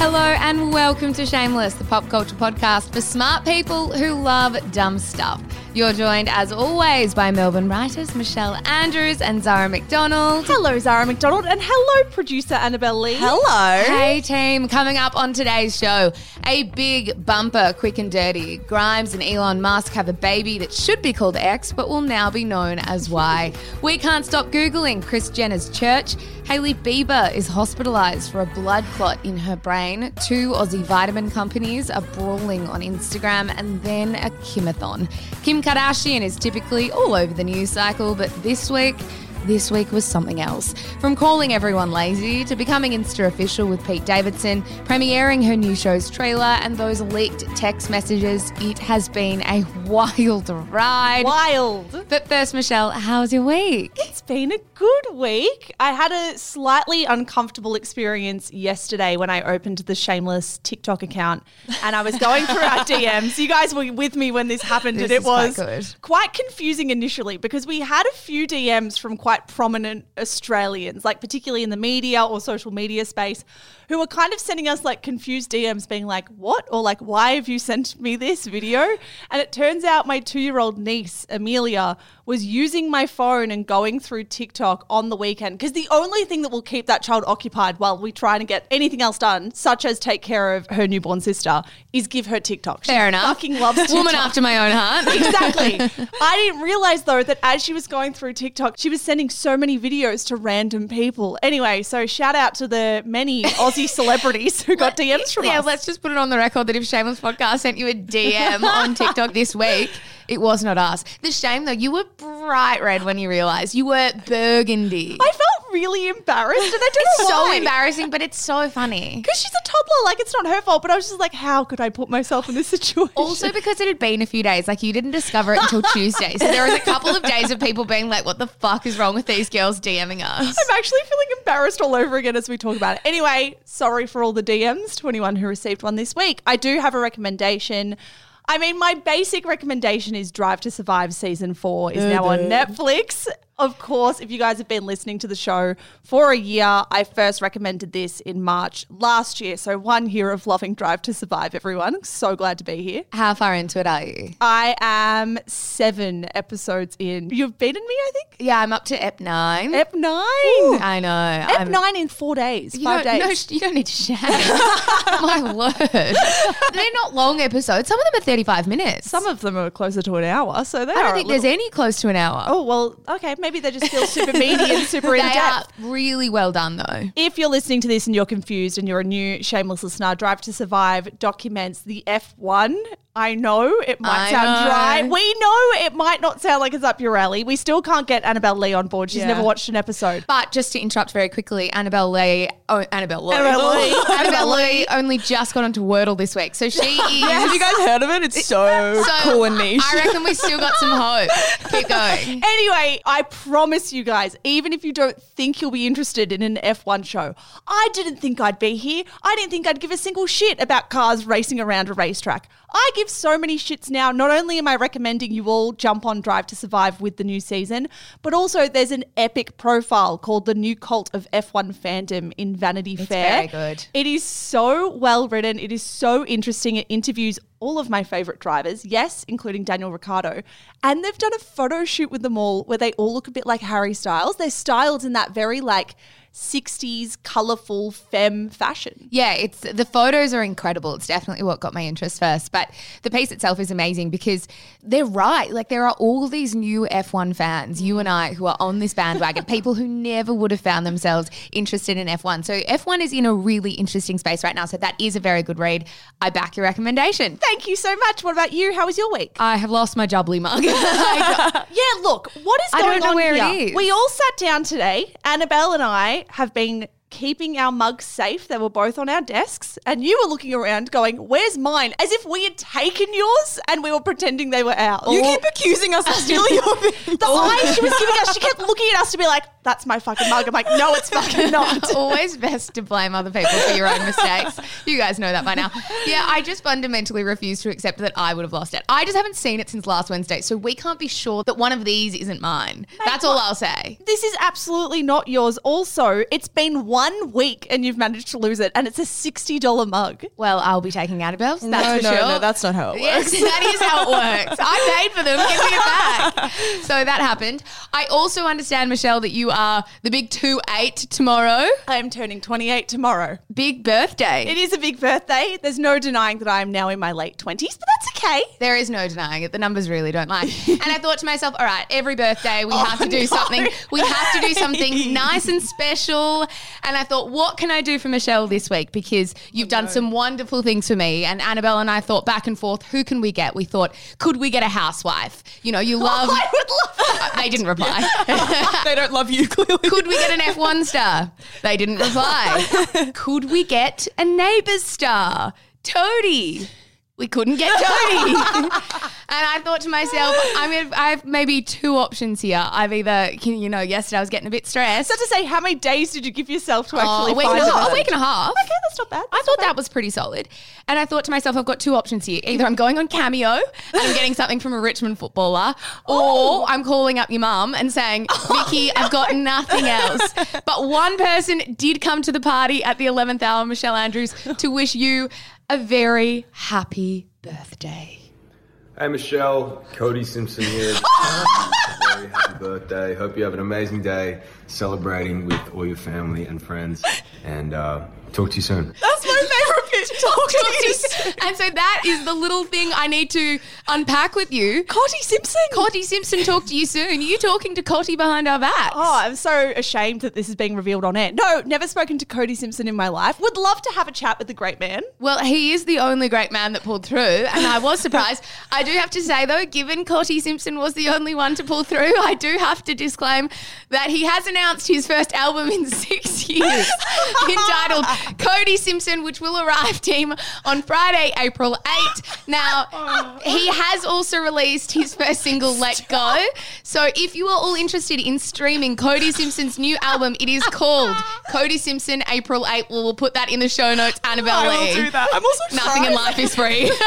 Hello and welcome to Shameless, the pop culture podcast for smart people who love dumb stuff. You're joined, as always, by Melbourne writers Michelle Andrews and Zara McDonald. Hello, Zara McDonald, and hello, producer Annabelle Lee. Hello. Hey, team. Coming up on today's show, a big bumper, quick and dirty. Grimes and Elon Musk have a baby that should be called X, but will now be known as Y. We can't stop Googling Kris Jenner's church. Hailey Bieber is hospitalized for a blood clot in her brain. Two Aussie vitamin companies are brawling on Instagram, and then a Kimathon. Kim Kardashian is typically all over the news cycle, but this week, this week was something else. From calling everyone lazy to becoming Insta official with Pete Davidson, premiering her new show's trailer, and those leaked text messages, it has been a wild ride. Wild. But first, Michelle, how's your week? It's been a good week. I had a slightly uncomfortable experience yesterday when I opened the Shameless TikTok account and I was going through our DMs. You guys were with me when this happened, This and it quite was good. quite confusing initially because we had a few DMs from quite prominent Australians, like particularly in the media or social media space, who were kind of sending us like confused DMs being like, What? or like, Why have you sent me this video? And it turns out my two year old niece, Amelia, was using my phone and going through TikTok on the weekend because the only thing that will keep that child occupied while we try to get anything else done, such as take care of her newborn sister, is give her TikTok. She Fair enough. Fucking loves TikTok. Woman after my own heart. Exactly. I didn't realize though that as she was going through TikTok, she was sending so many videos to random people. Anyway, so shout out to the many Aussie celebrities who got DMs from yeah, us. let's just put it on the record that if Shameless Podcast sent you a DM on TikTok this week, it was not us. The shame though, you were bright red when you realised you were burgundy. I felt really embarrassed, and I don't it's know so why. embarrassing, but it's so funny. Because she's a toddler, like it's not her fault. But I was just like, how could I put myself in this situation? Also, because it had been a few days, like you didn't discover it until Tuesday. So there was a couple of days of people being like, what the fuck is wrong with these girls DMing us? I'm actually feeling embarrassed all over again as we talk about it. Anyway, sorry for all the DMs to anyone who received one this week. I do have a recommendation. I mean, my basic recommendation is Drive to Survive season four is now on Netflix. Of course, if you guys have been listening to the show for a year, I first recommended this in March last year. So one year of loving Drive to Survive, everyone. So glad to be here. How far into it are you? I am seven episodes in. You've beaten me, I think. Yeah, I'm up to Ep 9. Ep nine. I know. Ep I'm- nine in four days, You five days. No, you don't need to shout. My word. They're not long episodes. Some of them are 35 minutes. Some of them are closer to an hour, so they I don't think there's any close to an hour. Oh well, okay. Maybe they just feel super meaty and super in depth. really well done, though. If you're listening to this and you're confused and you're a new shameless listener, Drive to Survive documents the F1. I know it might I sound know. dry. We know it might not sound like it's up your alley. We still can't get Annabelle Lee on board. She's Yeah. never watched an episode. But just to interrupt very quickly, Annabelle Lee, oh, Annabelle Lee, Annabelle Lee. AnnabelleLee only just got onto Wordle this week, so she is. Have you guys heard of it? It's so, so cool and niche. I reckon we still got some hope. Keep going. Anyway, I promise you guys, even if you don't think you'll be interested in an F1 show, I didn't think I'd be here. I didn't think I'd give a single shit about cars racing around a racetrack. I give so many shits now. Not only am I recommending you all jump on Drive to Survive with the new season, but also there's an epic profile called The New Cult of F1 Fandom in Vanity Fair. It's very good. It is so well written. It is so interesting. It interviews all of my favorite drivers, yes, including Daniel Ricciardo. And they've done a photo shoot with them all where they all look a bit like Harry Styles. They're styled in that very like 60s colorful femme fashion. Yeah, it's the photos are incredible. It's definitely what got my interest first. But the piece itself is amazing because they're right. Like there are all these new F1 fans, you and I, who are on this bandwagon, people who never would have found themselves interested in F1. So F1 is in a really interesting space right now. So that is a very good read. I back your recommendation. Thank you so much. What about you? How was your week? I have lost my jubbly mug. Yeah, look, what is I going don't know on where it here? is. We all sat down today. Annabelle and I have been keeping our mugs safe. They were both on our desks, and you were looking around going, "Where's mine?" As if we had taken yours and we were pretending they were ours. You keep accusing us of stealing your things. the eyes she was giving us, she kept looking at us to be like, "That's my fucking mug." I'm like, "No, it's fucking not." Always best to blame other people for your own mistakes. You guys know that by now. Yeah, I just fundamentally refuse to accept that I would have lost it. I just haven't seen it since last Wednesday, so we can't be sure that one of these isn't mine. That's all I'll say. This is absolutely not yours. Also, it's been one week and you've managed to lose it, and it's a sixty dollar mug. Well, I'll be taking Annabelle's. That's no, for no, sure. no, that's not how it works. Yes, that is how it works. I paid for them. Give me it back. So that happened. I also understand, Michelle, that you are the big two eight tomorrow. I am turning twenty eight tomorrow. Big birthday. It is a big birthday. There's no denying that I am now in my late 20s, but that's okay. There is no denying it. The numbers really don't lie. and I thought to myself, all right, every birthday we oh, have to do no. something. We have to do something nice and special. And I thought, what can I do for Michelle this week? Because you've done some wonderful things for me. And Annabelle and I thought back and forth, who can we get? We thought, could we get a housewife? You know, you love. I would love that. Uh, they didn't reply. they don't love you clearly. Could we get an F1 star? They didn't reply. Could we get a neighbours star? Toadie. We couldn't get Toadie. and I thought to myself, I'm gonna, I have maybe two options here. I've either, you know, yesterday I was getting a bit stressed. So to say, how many days did you give yourself to Oh, actually a, week find and a, half, a week and a half. Okay, that's not bad. I thought that was pretty solid. And I thought to myself, I've got two options here. Either I'm going on Cameo and I'm getting something from a Richmond footballer, or I'm calling up your mum and saying, oh Vicky, I've got nothing else. But one person did come to the party at the 11th hour, Michelle Andrews, to wish you a very happy birthday. Hey Michelle, Cody Simpson here. Very happy birthday. Hope you have an amazing day celebrating with all your family and friends. And uh, talk to you soon. That's my favorite bit. Talk to you. and so that is the little thing I need to unpack with you. Cotty Simpson. Cotty Simpson talk to you soon. You talking to Cotty behind our backs. Oh, I'm so ashamed that this is being revealed on air. No, never spoken to Cody Simpson in my life. Would love to have a chat with the great man. Well, he is the only great man that pulled through, and I was surprised. I do have to say, though, given Cotty Simpson was the only one to pull through, I do have to disclaim that he has announced his first album in six years, entitled Cody Simpson, which will arrive, team, on Friday, April 8th. Now, he has also released his first single, Let Go. So, if you are all interested in streaming Cody Simpson's new album, it is called Cody Simpson April 8th. We'll, we'll put that in the show notes, Annabelle I Lee. will do that. I'm also Nothing in life is free.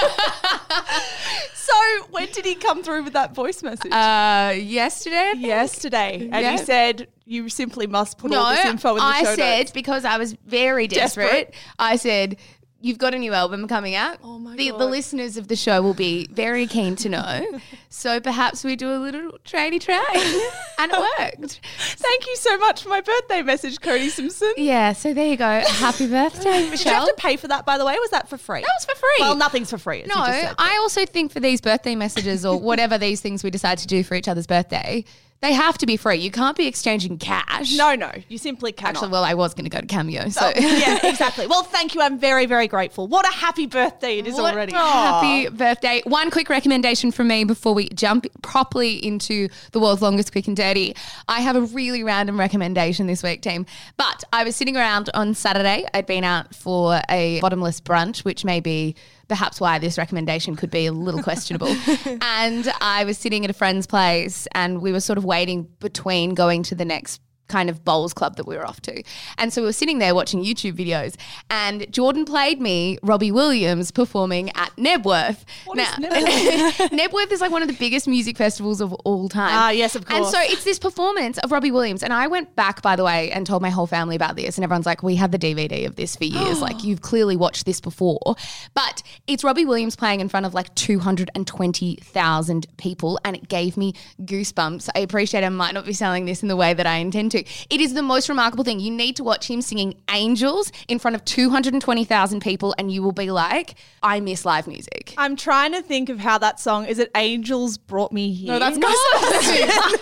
So when did he come through with that voice message? uh, yesterday? Yesterday. And Yeah. you said you simply must put No, all this info in the show. I show said notes. because I was very desperate. Desperate. I said. You've got a new album coming out. Oh my the, the listeners of the show will be very keen to know. so perhaps we do a little trainy train. and it worked. Thank you so much for my birthday message, Cody Simpson. Yeah, so there you go. Happy birthday, Michelle. Did you have to pay for that, by the way? Was that for free? that was for free. Well, nothing's for free. No, you just said. I also think for these birthday messages or whatever these things we decide to do for each other's birthday, they have to be free. You can't be exchanging cash. no, no, you simply cannot. Actually, well, I was going to go to Cameo. So Oh, yeah, exactly. Well, thank you. I'm very, very grateful. What a happy birthday it is What- already. Happy birthday. One quick recommendation from me before we jump properly into the world's longest quick and dirty. I have a really random recommendation this week, team. But I was sitting around on Saturday. I'd been out for a bottomless brunch, which may be perhaps why this recommendation could be a little questionable. and I was sitting at a friend's place and we were sort of waiting between going to the next kind of bowls club that we were off to. And so we were sitting there watching YouTube videos, and Jordan played me Robbie Williams performing at Knebworth. What now, is Knebworth? Knebworth is like one of the biggest music festivals of all time. Ah, yes, of course. And so it's this performance of Robbie Williams. And I went back, by the way, and told my whole family about this. And everyone's like, we had the DVD of this for years. like, you've clearly watched this before. But it's Robbie Williams playing in front of like 220,000 people. And it gave me goosebumps. I appreciate I might not be selling this in the way that I intend to. It is the most remarkable thing. You need to watch him singing Angels in front of 220,000 people. And you will be like, I miss live music. I'm trying to think of how that song is. It Angels Brought Me Here. No, that's No.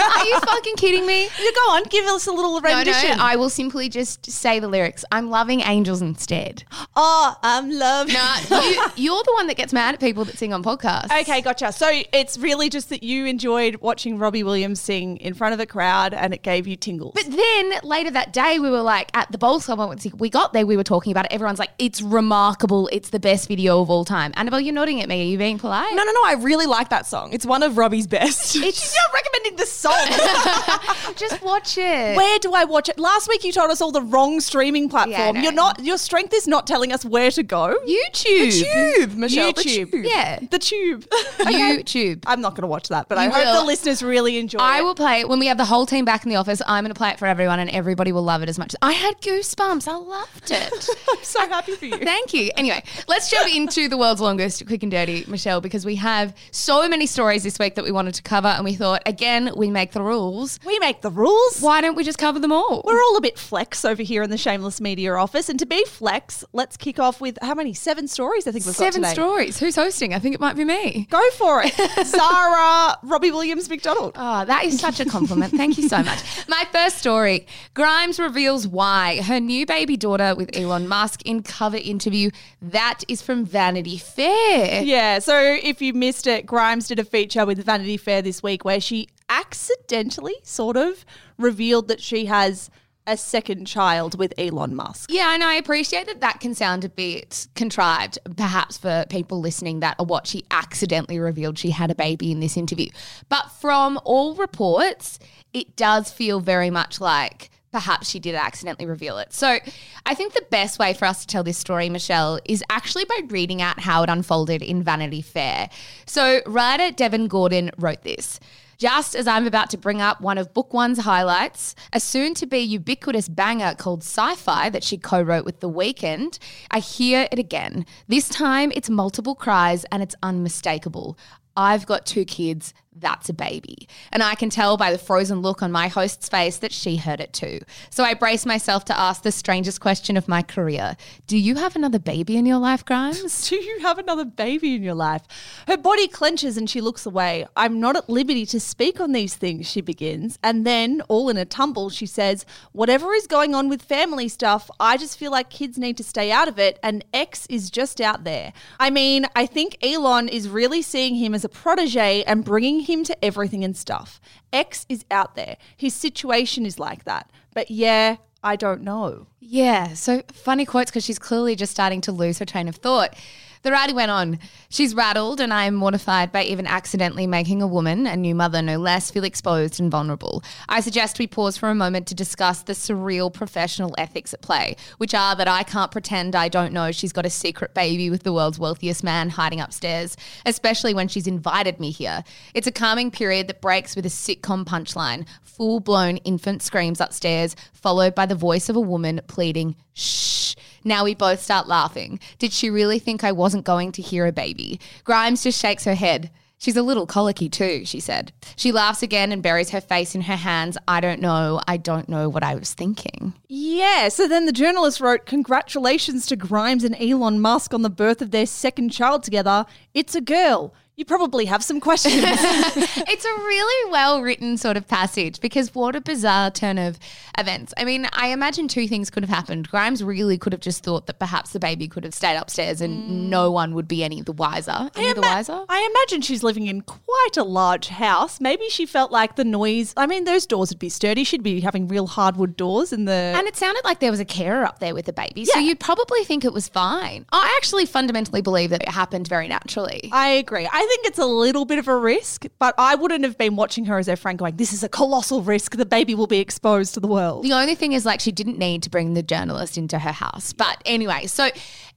Are you fucking kidding me? You go on, give us a little No, no, rendition. I will simply just say the lyrics. I'm loving angels instead. oh, I'm loving. No, you, you're the one that gets mad at people that sing on podcasts. Okay, gotcha. So it's really just that you enjoyed watching Robbie Williams sing in front of a crowd and it gave you tingles. But then later that day, we were like at the Bowls Club. We got there, we were talking about it. Everyone's like, it's remarkable. It's the best video of all time. Annabelle, you're nodding at me. Are you being polite? No, no, no. I really like that song. It's one of Robbie's best. It's not recommending the song. just watch it. where do I watch it? Last week you told us all the wrong streaming platform. Yeah, You're not. Your strength is not telling us where to go. YouTube. Tube, Michelle. the YouTube. tube. Yeah. The tube. Oh, YouTube. I'm not going to watch that, but I You hope the listeners really enjoy it. I it. will play it when we have the whole team back in the office. I'm going to play it for everyone, and everybody will love it as much. As I had goosebumps. I loved it. I'm so happy for you. Thank you. Anyway, let's jump into the world's longest quick and dirty, Michelle, because we have so many stories this week that we wanted to cover, and we thought, again, we make the rules. We make the rules. Why don't we just cover them all? We're all a bit flex over here in the Shameless Media office. And to be flex, let's kick off with how many? Seven stories, I think we've Seven got today. stories. Who's hosting? I think it might be me. Go for it. Zara, Robbie Williams McDonald. Oh, that is such a compliment. Thank you so much. My first story Grimes reveals why her new baby daughter with Elon Musk in cover interview. That is from Vanity Fair. Yeah, so if you missed it, Grimes did a feature with Vanity Fair this week where she accidentally sort of revealed that she has a second child with Elon Musk. Yeah, and I appreciate that that can sound a bit contrived, perhaps for people listening that are what she accidentally revealed she had a baby in this interview. But from all reports, it does feel very much like perhaps she did accidentally reveal it. So I think the best way for us to tell this story, Michelle, is actually by reading out how it unfolded in Vanity Fair. So writer Devin Gordon wrote this. Just as I'm about to bring up one of Book One's highlights, a soon to be ubiquitous banger called Sci Fi that she co wrote with The Weeknd, I hear it again. This time it's multiple cries and it's unmistakable. I've got two kids. That's a baby. And I can tell by the frozen look on my host's face that she heard it too. So I brace myself to ask the strangest question of my career Do you have another baby in your life, Grimes? Do you have another baby in your life? Her body clenches and she looks away. I'm not at liberty to speak on these things, she begins. And then, all in a tumble, she says, Whatever is going on with family stuff, I just feel like kids need to stay out of it, and X is just out there. I mean, I think Elon is really seeing him as a protege and bringing him to everything and stuff. X is out there. His situation is like that. But yeah, I don't know. Yeah, so funny quotes because she's clearly just starting to lose her train of thought. The writer went on, She's rattled, and I am mortified by even accidentally making a woman, a new mother no less, feel exposed and vulnerable. I suggest we pause for a moment to discuss the surreal professional ethics at play, which are that I can't pretend I don't know she's got a secret baby with the world's wealthiest man hiding upstairs, especially when she's invited me here. It's a calming period that breaks with a sitcom punchline full blown infant screams upstairs, followed by the voice of a woman pleading, shh. Now we both start laughing. Did she really think I wasn't going to hear a baby? Grimes just shakes her head. She's a little colicky too, she said. She laughs again and buries her face in her hands. I don't know. I don't know what I was thinking. Yeah, so then the journalist wrote, Congratulations to Grimes and Elon Musk on the birth of their second child together. It's a girl. You probably have some questions. it's a really well written sort of passage because what a bizarre turn of events. I mean, I imagine two things could have happened. Grimes really could have just thought that perhaps the baby could have stayed upstairs and mm. no one would be any the wiser. Any the ima- wiser? I imagine she's living in quite a large house. Maybe she felt like the noise. I mean, those doors would be sturdy. She'd be having real hardwood doors in the. And it sounded like there was a carer up there with the baby. So you'd probably think it was fine. I actually fundamentally believe that it happened very naturally. I agree. I think it's a little bit of a risk, but I wouldn't have been watching her as their friend going, This is a colossal risk. The baby will be exposed to the world. The only thing is, like, she didn't need to bring the journalist into her house. But anyway, so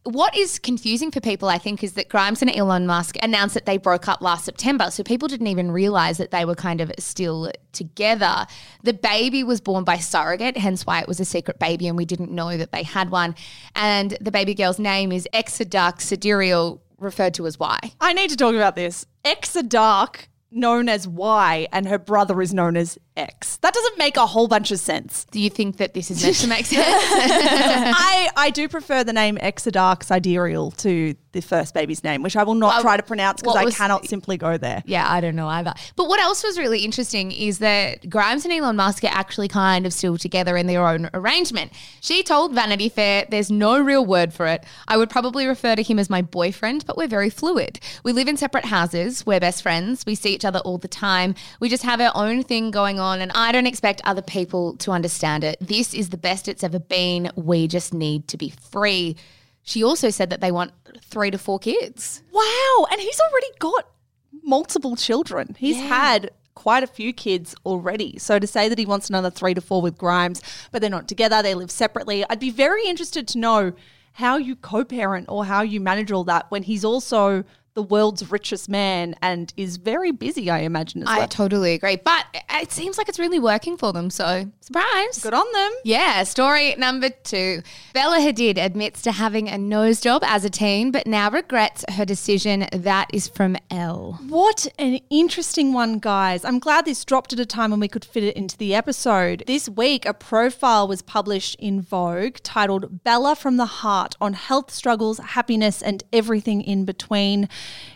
what is confusing for people, I think, is that Grimes and Elon Musk announced that they broke up last September. So people didn't even realize that they were kind of still together. The baby was born by surrogate, hence why it was a secret baby, and we didn't know that they had one. And the baby girl's name is Exa Dark Sideræl, referred to as Y. I need to talk about this. Exa Dark, known as Y, and her brother is known as X. That doesn't make a whole bunch of sense. Do you think that this is meant to make sense? I, I do prefer the name Exa Dark Sideræl to the first baby's name, which I will not Well, try to pronounce because I was- cannot simply go there. Yeah, I don't know either. But what else was really interesting is that Grimes and Elon Musk are actually kind of still together in their own arrangement. She told Vanity Fair, there's no real word for it. I would probably refer to him as my boyfriend, but we're very fluid. We live in separate houses. We're best friends. We see each other all the time. We just have our own thing going on, and I don't expect other people to understand it. This is the best it's ever been. We just need to be free. She also said that they want three to four kids. Wow. And he's already got multiple children. He's had quite a few kids already. So to say that he wants another three to four with Grimes, but they're not together, they live separately, I'd be very interested to know how you co parent or how you manage all that when he's also the world's richest man and is very busy, I imagine, as I well. totally agree. But it seems like it's really working for them. So, surprise. Good on them. Yeah, story number two. Bella Hadid admits to having a nose job as a teen, but now regrets her decision. That is from Elle. What an interesting one, guys. I'm glad this dropped at a time when we could fit it into the episode. This week, a profile was published in Vogue titled Bella from the Heart on health struggles, happiness, and everything in between.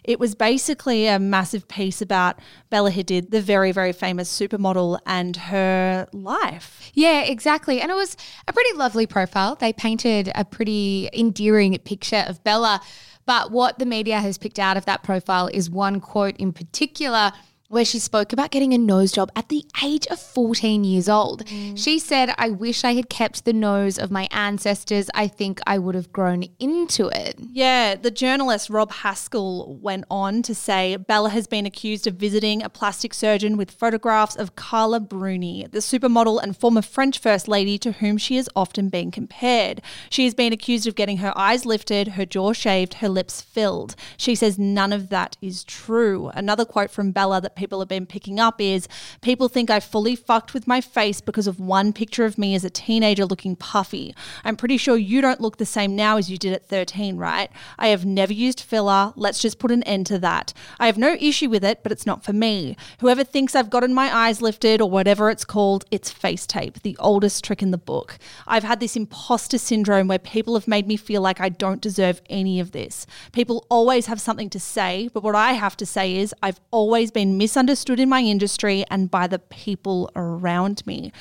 It was basically a massive piece about Bella Hadid, the very, very famous supermodel, and her life. Yeah, exactly. And it was a pretty lovely profile. They painted a pretty endearing picture of Bella. But what the media has picked out of that profile is one quote in particular where she spoke about getting a nose job at the age of 14 years old. Mm. She said, I wish I had kept the nose of my ancestors. I think I would have grown into it. Yeah, the journalist Rob Haskell went on to say Bella has been accused of visiting a plastic surgeon with photographs of Carla Bruni, the supermodel and former French First Lady to whom she has often been compared. She has been accused of getting her eyes lifted, her jaw shaved, her lips filled. She says none of that is true. Another quote from Bella that people have been picking up is People think I fully fucked with my face because of one picture of me as a teenager looking puffy. I'm pretty sure you don't look the same now as you did at 13, right? I have never used filler. Let's just put an end to that. I have no issue with it, but it's not for me. Whoever thinks I've gotten my eyes lifted or whatever it's called, it's face tape, the oldest trick in the book. I've had this imposter syndrome where people have made me feel like I don't deserve any of this. People always have something to say, but what I have to say is I've always been misunderstood in my industry and by the people around me.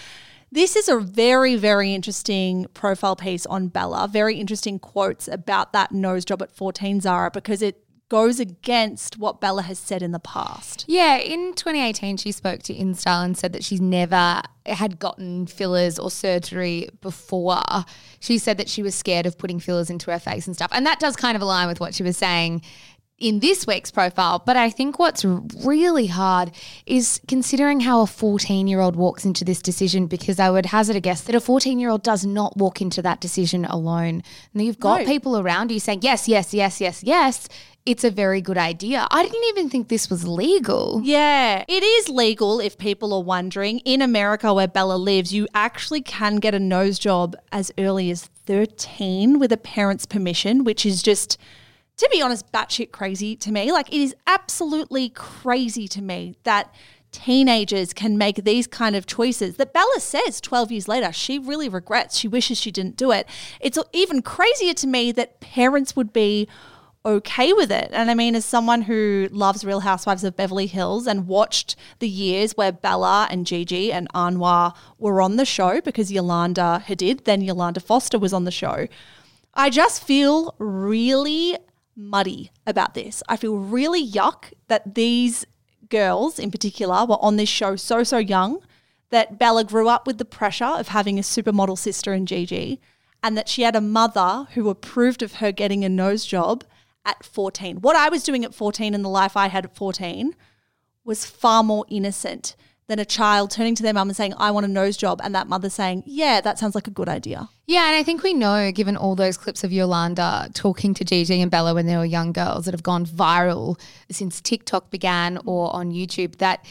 This is a very, very interesting profile piece on Bella. Very interesting quotes about that nose job at 14, Zara, because it goes against what Bella has said in the past. Yeah, in 2018, she spoke to InStyle and said that she's never had gotten fillers or surgery before. She said that she was scared of putting fillers into her face and stuff. And that does kind of align with what she was saying in this week's profile. But I think what's really hard is considering how a 14 year old walks into this decision, because I would hazard a guess that a 14 year old does not walk into that decision alone. And you've got No. people around you saying, yes, yes, yes, yes, yes. It's a very good idea. I didn't even think this was legal. Yeah, it is legal if people are wondering. In America, where Bella lives, you actually can get a nose job as early as 13 with a parent's permission, which is just, to be honest, batshit crazy to me. Like, it is absolutely crazy to me that teenagers can make these kind of choices that Bella says 12 years later she really regrets. She wishes she didn't do it. It's even crazier to me that parents would be okay with it. And I mean, as someone who loves Real Housewives of Beverly Hills and watched the years where Bella and Gigi and Anwar were on the show because Yolanda Hadid, then Yolanda Foster was on the show, I just feel really muddy about this. I feel really yuck that these girls in particular were on this show so, so young that Bella grew up with the pressure of having a supermodel sister in Gigi and that she had a mother who approved of her getting a nose job at 14. What I was doing at 14 and the life I had at 14 was far more innocent than a child turning to their mum and saying, I want a nose job, and that mother saying, Yeah, that sounds like a good idea. Yeah, and I think we know, given all those clips of Yolanda talking to Gigi and Bella when they were young girls that have gone viral since TikTok began or on YouTube, that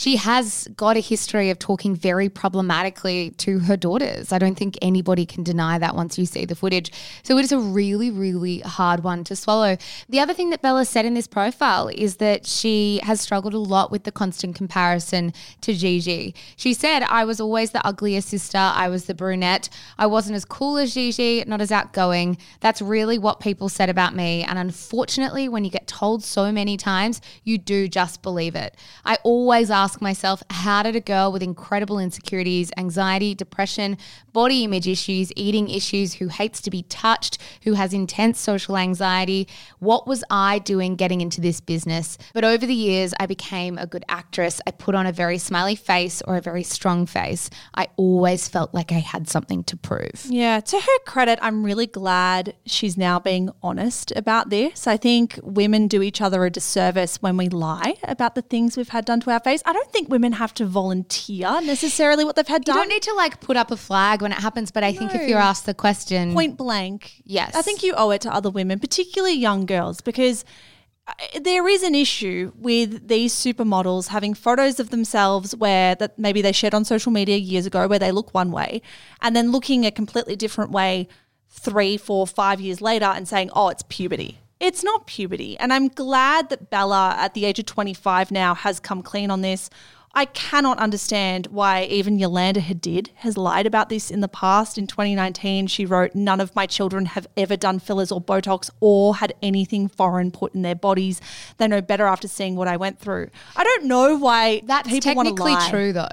she has got a history of talking very problematically to her daughters. I don't think anybody can deny that once you see the footage. So it is a really, really hard one to swallow. The other thing that Bella said in this profile is that she has struggled a lot with the constant comparison to Gigi. She said, I was always the uglier sister. I was the brunette. I wasn't as cool as Gigi, not as outgoing. That's really what people said about me. And unfortunately, when you get told so many times, you do just believe it. I always ask ask myself how did a girl with incredible insecurities, anxiety, depression, body image issues, eating issues, who hates to be touched, who has intense social anxiety, what was I doing getting into this business? But over the years, I became a good actress. I put on a very smiley face or a very strong face. I always felt like I had something to prove. Yeah, to her credit, I'm really glad she's now being honest about this. I think women do each other a disservice when we lie about the things we've had done to our face. I don't think women have to volunteer necessarily what they've had done. You don't need to like put up a flag when it happens, but I think if you're asked the question, point blank. Yes. I think you owe it to other women, particularly young girls, because uh, there is an issue with these supermodels having photos of themselves where that maybe they shared on social media years ago where they look one way and then looking a completely different way three, four, five years later and saying, oh, it's puberty. It's not puberty. And I'm glad that Bella, at the age of 25 now, has come clean on this. I cannot understand why even Yolanda Hadid has lied about this in the past. In 2019, she wrote, None of my children have ever done fillers or Botox or had anything foreign put in their bodies. They know better after seeing what I went through. I don't know why That's people want to technically lie. true, though.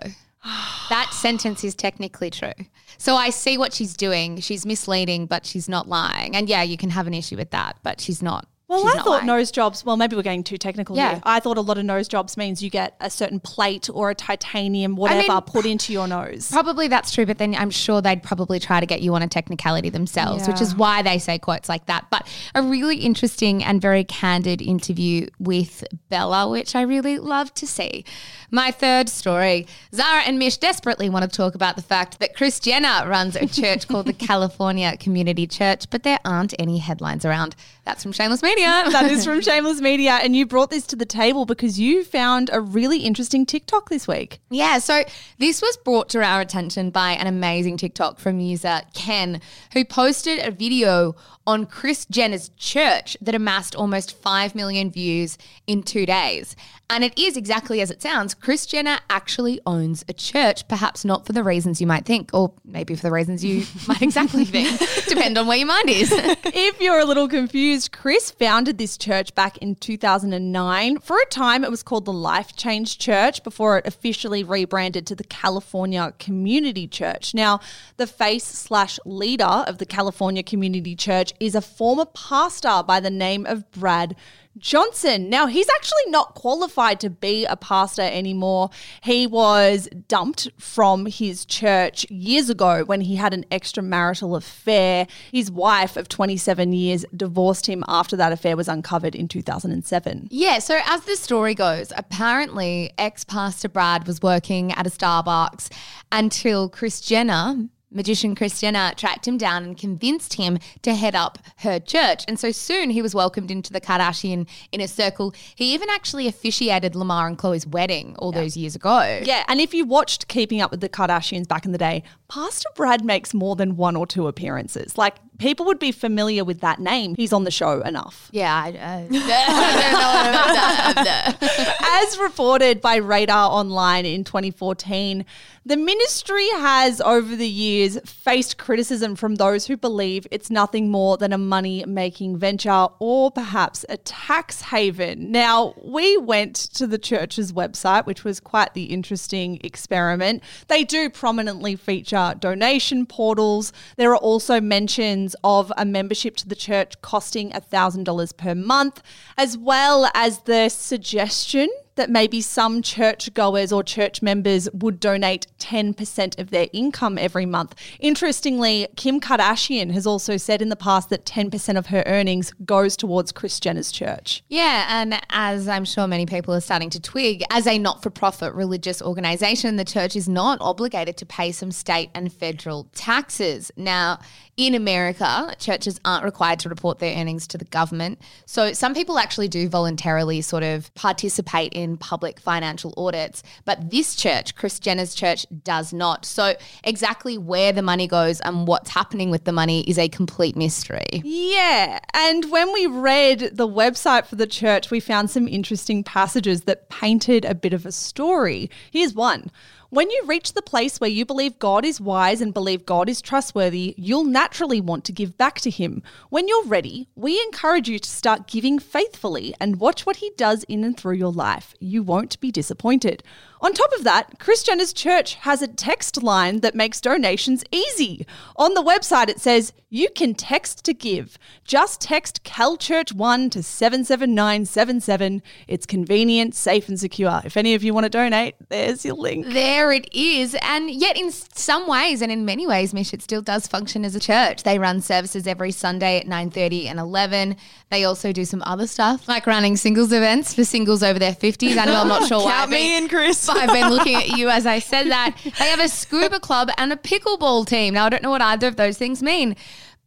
that sentence is technically true. So I see what she's doing. She's misleading, but she's not lying. And yeah, you can have an issue with that, but she's not. Well, she's I thought lying. nose jobs, well, maybe we're getting too technical Yeah. here. I thought a lot of nose jobs means you get a certain plate or a titanium, whatever, mean, put into your nose. Probably that's true, but then I'm sure they'd probably try to get you on a technicality themselves, which is why they say quotes like that. But a really interesting and very candid interview with Bella, which I really love to see. My third story Zara and Mish desperately want to talk about the fact that Kris Jenner runs a church called the California Community Church, but there aren't any headlines around. That's from Shameless Media. That is from Shameless Media. And you brought this to the table because you found a really interesting TikTok this week. Yeah, so this was brought to our attention by an amazing TikTok from user Ken, who posted a video on Kris Jenner's church that amassed almost 5 million views in two days. And it is exactly as it sounds. Kris Jenner actually owns a church, perhaps not for the reasons you might think, or maybe for the reasons you might exactly think. Depend on where your mind is. If you're a little confused, Kris founded this church back in 2009. For a time, it was called the Life Change Church before it officially rebranded to the California Community Church. Now, the face slash leader of the California Community Church is a former pastor by the name of Brad Johnson. Now, he's actually not qualified to be a pastor anymore. He was dumped from his church years ago when he had an extramarital affair. His wife of 27 years divorced him after that affair was uncovered in 2007. Yeah, so as the story goes, apparently ex Pastor Brad was working at a Starbucks until Kris Jenner, magician Kris Jenner, tracked him down and convinced him to head up her church. And so soon he was welcomed into the Kardashian inner circle. He even actually officiated Lamar and Khloé's wedding all those years ago. Yeah, and if you watched Keeping Up with the Kardashians back in the day, Pastor Brad makes more than one or two appearances. Like, people would be familiar with that name. He's on the show enough. Yeah, I, uh, know. As reported by Radar Online in 2014, the ministry has over the years faced criticism from those who believe it's nothing more than a money making venture or perhaps a tax haven. Now, we went to the church's website, which was quite the interesting experiment. They do prominently feature donation portals. There are also mentions of a membership to the church costing $1,000 per month, as well as the suggestion that maybe some churchgoers or church members would donate 10% of their income every month. Interestingly, Kim Kardashian has also said in the past that 10% of her earnings goes towards Kris Jenner's church. Yeah, and as I'm sure many people are starting to twig, as a not for profit religious organization, the church is not obligated to pay some state and federal taxes. Now, in America, churches aren't required to report their earnings to the government. So some people actually do voluntarily sort of participate in public financial audits. But this church, Kris Jenner's church, does not. So exactly where the money goes and what's happening with the money is a complete mystery. Yeah. And when we read the website for the church, we found some interesting passages that painted a bit of a story. Here's one. When you reach the place where you believe God is wise and believe God is trustworthy, you'll naturally want to give back to Him. When you're ready, we encourage you to start giving faithfully and watch what He does in and through your life. You won't be disappointed. On top of that, Kris Jenner's church has a text line that makes donations easy. On the website, it says you can text to give. Just text CalChurch1 to 77977. It's convenient, safe, and secure. If any of you want to donate, there's your link. There it is. And yet, in some ways, and in many ways, Mish, it still does function as a church. They run services every Sunday at 9.30 and 11. They also do some other stuff, like running singles events for singles over their 50s. I know I'm not sure why. Count me in, Kris. I've been looking at you as I said that. They have a scuba club and a pickleball team. Now, I don't know what either of those things mean.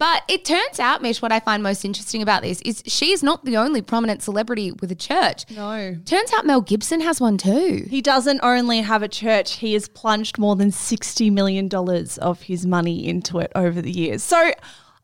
But it turns out, Mish, what I find most interesting about this is she's not the only prominent celebrity with a church. No. Turns out Mel Gibson has one too. He doesn't only have a church, he has plunged more than $60 million of his money into it over the years. So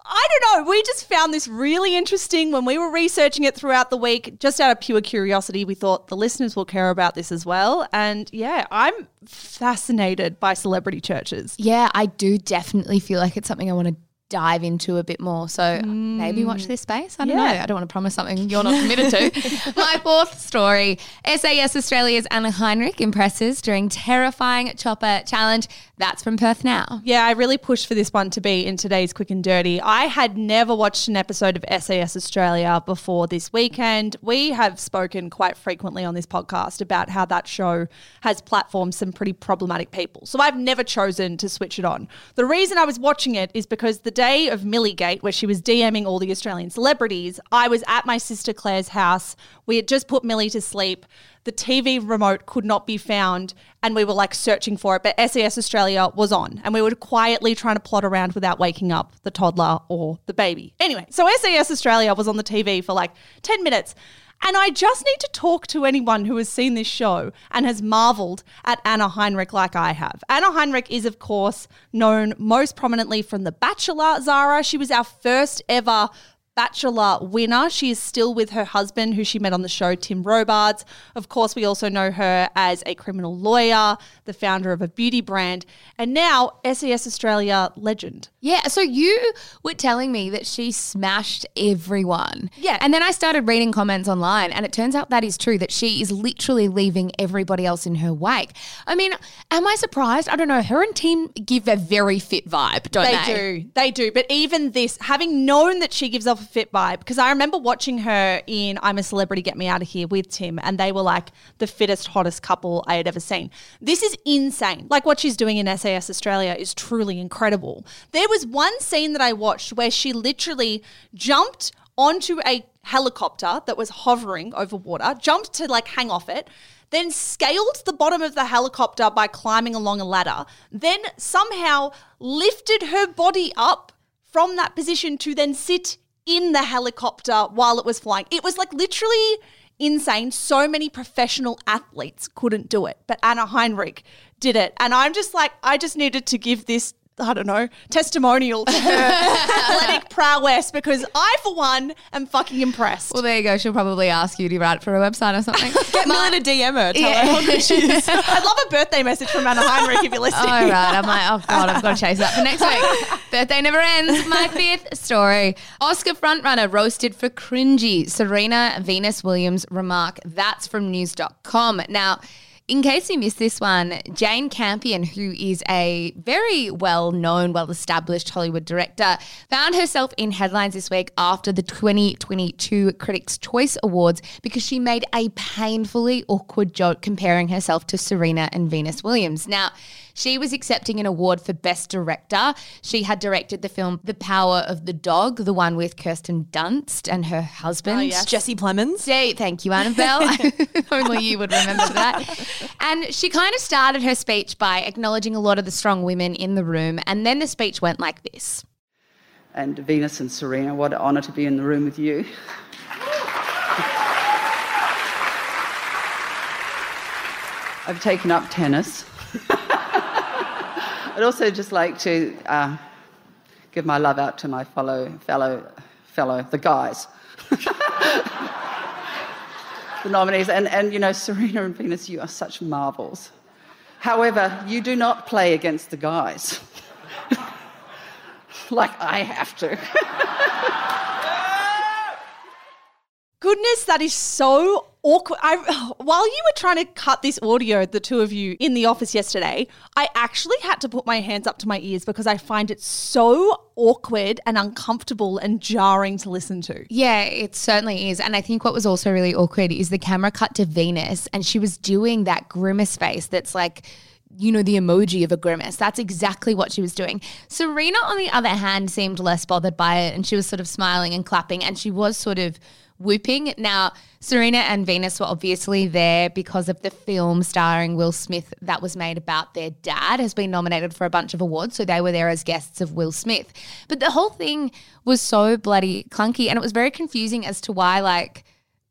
I don't know. We just found this really interesting when we were researching it throughout the week. Just out of pure curiosity, we thought the listeners will care about this as well. And yeah, I'm fascinated by celebrity churches. Yeah, I do definitely feel like it's something I want to dive into a bit more. So uh, maybe watch mm. this space. I don't Yeah. know. I don't want to promise something you're not committed to. My fourth story SAS Australia's Anna Heinrich impresses during terrifying chopper challenge. That's from Perth now. Yeah, I really pushed for this one to be in today's Quick and Dirty. I had never watched an episode of SAS Australia before this weekend. We have spoken quite frequently on this podcast about how that show has platformed some pretty problematic people. So I've never chosen to switch it on. The reason I was watching it is because the day of Millygate, where she was DMing all the Australian celebrities, I was at my sister Claire's house. We had just put Millie to sleep the TV remote could not be found and we were like searching for it, but SAS Australia was on and we were quietly trying to plot around without waking up the toddler or the baby. Anyway, so SAS Australia was on the TV for like 10 minutes. And I just need to talk to anyone who has seen this show and has marveled at Anna Heinrich like I have. Anna Heinrich is, of course, known most prominently from The Bachelor, Zara. She was our first ever Bachelor winner. She is still with her husband, who she met on the show, Tim Robards. Of course, we also know her as a criminal lawyer, the founder of a beauty brand, and now SAS Australia legend. Yeah, so you were telling me that she smashed everyone. Yeah. And then I started reading comments online, and it turns out that is true, that she is literally leaving everybody else in her wake. I mean, am I surprised? I don't know. Her and Tim give a very fit vibe, don't they? They do. They do. But even this, having known that she gives off a fit vibe, because I remember watching her in I'm a Celebrity, Get Me Out of Here with Tim, and they were like the fittest, hottest couple I had ever seen. This is insane. Like what she's doing in SAS Australia is truly incredible. There was one scene that I watched where she literally jumped onto a helicopter that was hovering over water, jumped to like hang off it then scaled the bottom of the helicopter by climbing along a ladder, then somehow lifted her body up from that position to then sit in the helicopter while it was flying. It was like literally insane. So many professional athletes couldn't do it, but Anna Heinrich did it. And I'm just like, I just needed to give this. I don't know, testimonial to her athletic prowess because I, for one, am fucking impressed. Well, there you go. She'll probably ask you to write for a website or something. Get Millie to DM her. Tell Yeah. her how good she is. I'd love a birthday message from Anna Heinrich if you're listening. All right. I'm like, oh God, I've got to chase that for next week. Birthday never ends. My fifth story. Oscar frontrunner roasted for cringy. Serena Venus Williams remark. That's from news.com. Now, In case you missed this one, Jane Campion, who is a very well known, well established Hollywood director, found herself in headlines this week after the 2022 Critics' Choice Awards because she made a painfully awkward joke comparing herself to Serena and Venus Williams. Now, she was accepting an award for Best Director. She had directed the film The Power of the Dog, the one with Kirsten Dunst and her husband. Oh, yes. Jesse Plemons. Say thank you, Annabelle. Only you would remember that. And she kind of started her speech by acknowledging a lot of the strong women in the room. And then the speech went like this. And Venus and Serena, what an honour to be in the room with you. I've taken up tennis. I'd also just like to uh, give my love out to my fellow, fellow, fellow, the guys. the nominees. And, and, you know, Serena and Venus, you are such marvels. However, you do not play against the guys. like I have to. Goodness, that is so awkward. I, while you were trying to cut this audio, the two of you in the office yesterday, I actually had to put my hands up to my ears because I find it so awkward and uncomfortable and jarring to listen to. Yeah, it certainly is. And I think what was also really awkward is the camera cut to Venus and she was doing that grimace face that's like, you know, the emoji of a grimace. That's exactly what she was doing. Serena, on the other hand, seemed less bothered by it and she was sort of smiling and clapping and she was sort of whooping. Now, Serena and Venus were obviously there because of the film starring Will Smith that was made about their dad, has been nominated for a bunch of awards. So they were there as guests of Will Smith. But the whole thing was so bloody clunky and it was very confusing as to why, like,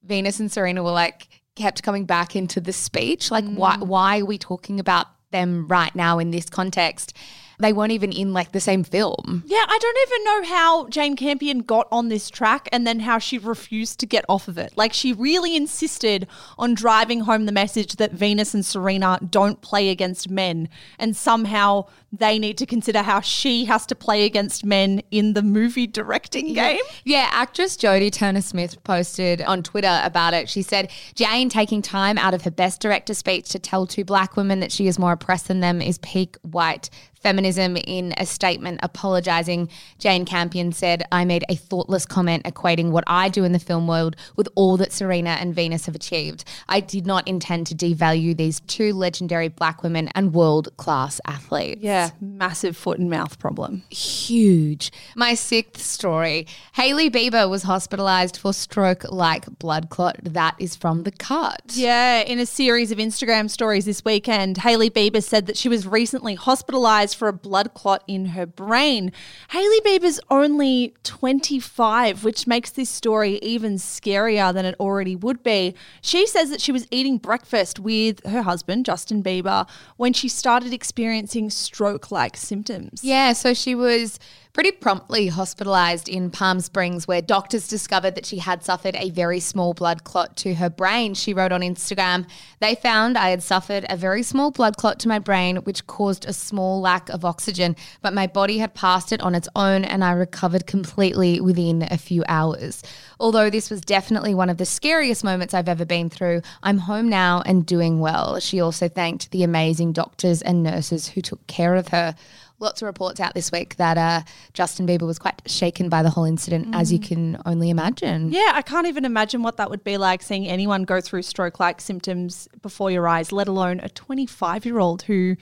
Venus and Serena were like, kept coming back into the speech. Like, why, mm. why are we talking about them right now in this context? They weren't even in like the same film. Yeah, I don't even know how Jane Campion got on this track and then how she refused to get off of it. Like, she really insisted on driving home the message that Venus and Serena don't play against men, and somehow they need to consider how she has to play against men in the movie directing game. Yeah, actress Jodie Turner Smith posted on Twitter about it. She said, Jane taking time out of her best director speech to tell two black women that she is more oppressed than them is peak white feminism in a statement apologizing. Jane Campion said, I made a thoughtless comment equating what I do in the film world with all that Serena and Venus have achieved. I did not intend to devalue these two legendary black women and world class athletes. Yeah, massive foot and mouth problem. Huge. My sixth story Hailey Bieber was hospitalized for stroke like blood clot. That is from the cut. Yeah, in a series of Instagram stories this weekend, Hailey Bieber said that she was recently hospitalized for a blood clot in her brain. Hailey Bieber's only 25, which makes this story even scarier than it already would be. She says that she was eating breakfast with her husband, Justin Bieber, when she started experiencing stroke like symptoms. Yeah, so she was pretty promptly hospitalized in Palm Springs, where doctors discovered that she had suffered a very small blood clot to her brain. She wrote on Instagram, They found I had suffered a very small blood clot to my brain, which caused a small lack of oxygen, but my body had passed it on its own and I recovered completely within a few hours. Although this was definitely one of the scariest moments I've ever been through, I'm home now and doing well. She also thanked the amazing doctors and nurses who took care of her lots of reports out this week that uh, Justin Bieber was quite shaken by the whole incident, as you can only imagine. Yeah, I can't even imagine what that would be like seeing anyone go through stroke like symptoms before your eyes, let alone a 25 year old who.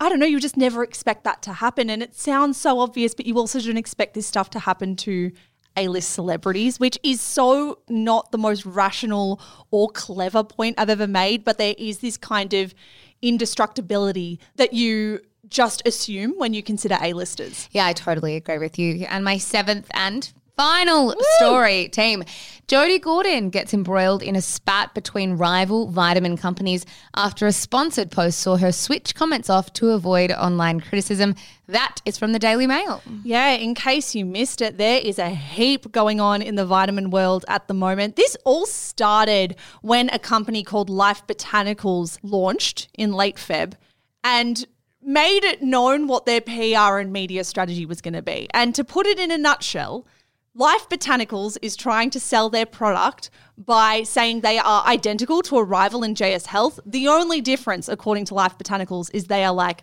I don't know, you just never expect that to happen. And it sounds so obvious, but you also don't expect this stuff to happen to A list celebrities, which is so not the most rational or clever point I've ever made. But there is this kind of indestructibility that you just assume when you consider A-listers. Yeah, I totally agree with you. And my seventh and final story, team. Jodie Gordon gets embroiled in a spat between rival vitamin companies after a sponsored post saw her switch comments off to avoid online criticism. That is from the Daily Mail. Yeah, in case you missed it, there is a heap going on in the vitamin world at the moment. This all started when a company called Life Botanicals launched in late Feb and made it known what their PR and media strategy was going to be. And to put it in a nutshell, Life Botanicals is trying to sell their product by saying they are identical to a rival in JS Health. The only difference, according to Life Botanicals, is they are like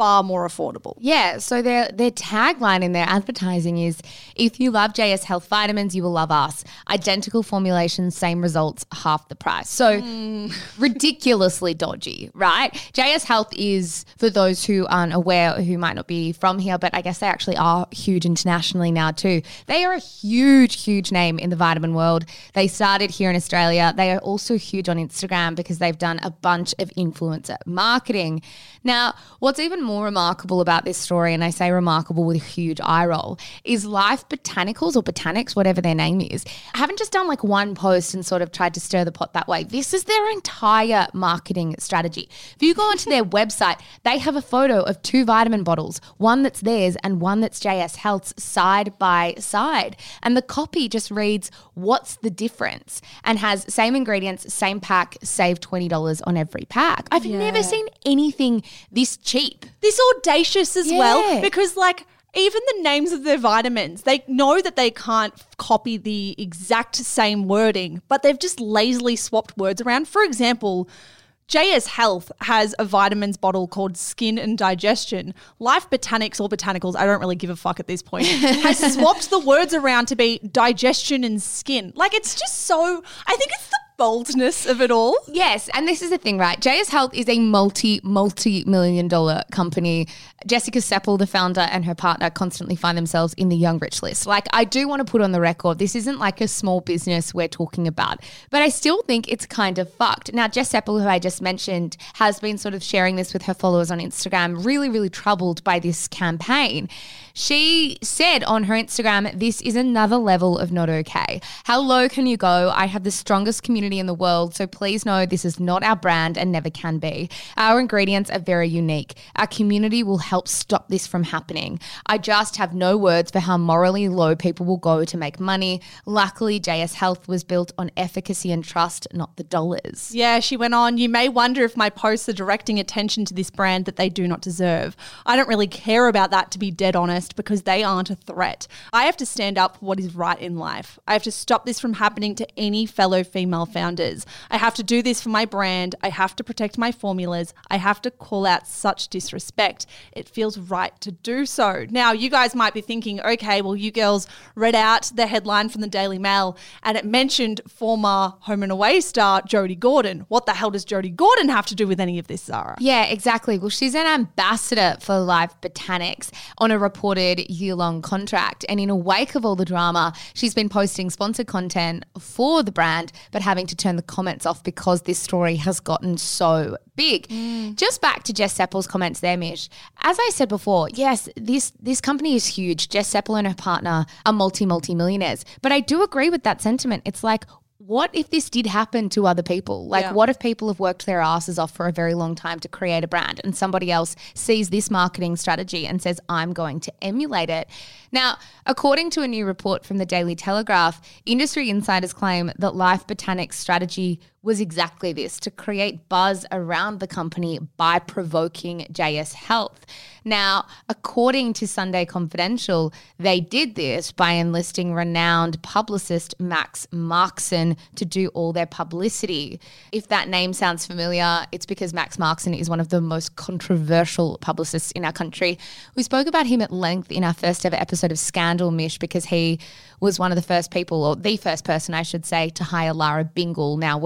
far more affordable. Yeah, so their their tagline in their advertising is if you love JS Health vitamins, you will love us. Identical formulations, same results, half the price. So hmm. ridiculously dodgy, right? JS Health is for those who aren't aware who might not be from here, but I guess they actually are huge internationally now too. They are a huge huge name in the vitamin world. They started here in Australia. They are also huge on Instagram because they've done a bunch of influencer marketing. Now, what's even more remarkable about this story, and I say remarkable with a huge eye roll, is Life Botanicals or Botanics, whatever their name is, haven't just done like one post and sort of tried to stir the pot that way. This is their entire marketing strategy. If you go onto their website, they have a photo of two vitamin bottles, one that's theirs and one that's JS Health's side by side. And the copy just reads, What's the difference? and has same ingredients, same pack, save $20 on every pack. I've never seen anything this cheap. This audacious as Yeah. well because like even the names of their vitamins, they know that they can't copy the exact same wording, but they've just lazily swapped words around. For example, JS Health has a vitamins bottle called Skin and Digestion. Life Botanics or Botanicals, I don't really give a fuck at this point, has swapped the words around to be digestion and skin. Like it's just so, I think it's the boldness of it all. Yes, and this is the thing, right? JS Health is a multi, multi million dollar company. Jessica Sepel, the founder, and her partner constantly find themselves in the young rich list. Like, I do want to put on the record, this isn't like a small business we're talking about, but I still think it's kind of fucked. Now, Jess Sepel, who I just mentioned, has been sort of sharing this with her followers on Instagram, really, really troubled by this campaign. She said on her Instagram, This is another level of not okay. How low can you go? I have the strongest community in the world, so please know this is not our brand and never can be. Our ingredients are very unique. Our community will help stop this from happening. I just have no words for how morally low people will go to make money. Luckily, JS Health was built on efficacy and trust, not the dollars. Yeah, she went on. You may wonder if my posts are directing attention to this brand that they do not deserve. I don't really care about that, to be dead honest, because they aren't a threat. I have to stand up for what is right in life. I have to stop this from happening to any fellow female founders. I have to do this for my brand. I have to protect my formulas. I have to call out such disrespect. It feels right to do so. Now, you guys might be thinking, okay, well, you girls read out the headline from the Daily Mail and it mentioned former home and away star Jodie Gordon. What the hell does Jodie Gordon have to do with any of this, Zara? Yeah, exactly. Well, she's an ambassador for Life Botanics on a reported year long contract. And in a wake of all the drama, she's been posting sponsored content for the brand, but having to turn the comments off because this story has gotten so big. Mm. Just back to Jess Sepel's comments there, Mish. As I said before, yes, this this company is huge. Jess Seppel and her partner are multi multi millionaires. But I do agree with that sentiment. It's like what if this did happen to other people? Like, Yeah. what if people have worked their asses off for a very long time to create a brand and somebody else sees this marketing strategy and says, I'm going to emulate it? Now, according to a new report from the Daily Telegraph, industry insiders claim that Life Botanics' strategy was exactly this to create buzz around the company by provoking JS Health. Now, according to Sunday Confidential, they did this by enlisting renowned publicist Max Markson to do all their publicity. If that name sounds familiar, it's because Max Markson is one of the most controversial publicists in our country. We spoke about him at length in our first ever episode of Scandal Mish because he was one of the first people, or the first person, I should say, to hire Lara Bingle, now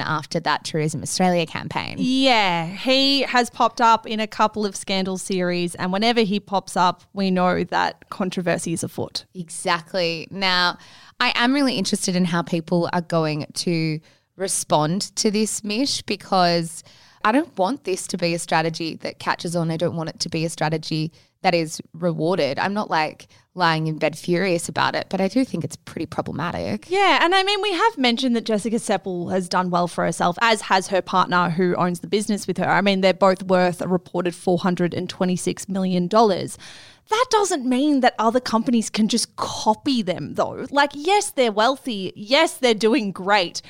After that Tourism Australia campaign. Yeah, he has popped up in a couple of scandal series, and whenever he pops up, we know that controversy is afoot. Exactly. Now, I am really interested in how people are going to respond to this, Mish, because I don't want this to be a strategy that catches on. I don't want it to be a strategy that is rewarded. I'm not like lying in bed furious about it, but I do think it's pretty problematic. Yeah, and I mean, we have mentioned that Jessica Sepel has done well for herself, as has her partner who owns the business with her. I mean, they're both worth a reported $426 million. That doesn't mean that other companies can just copy them, though. Like, yes, they're wealthy. Yes, they're doing great.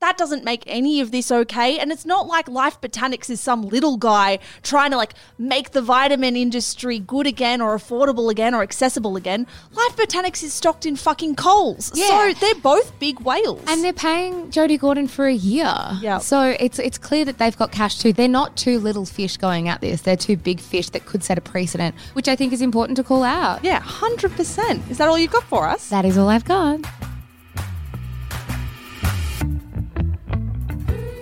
That doesn't make any of this okay. And it's not like Life Botanics is some little guy trying to like make the vitamin industry good again or affordable again or accessible again. Life Botanics is stocked in fucking Coles. Yeah. So they're both big whales. And they're paying Jodie Gordon for a year. Yep. So it's it's clear that they've got cash too. They're not two little fish going at this. They're two big fish that could set a precedent, which I think is important to call out. yeah, 100%. Is that all you've got for us? That is all I've got.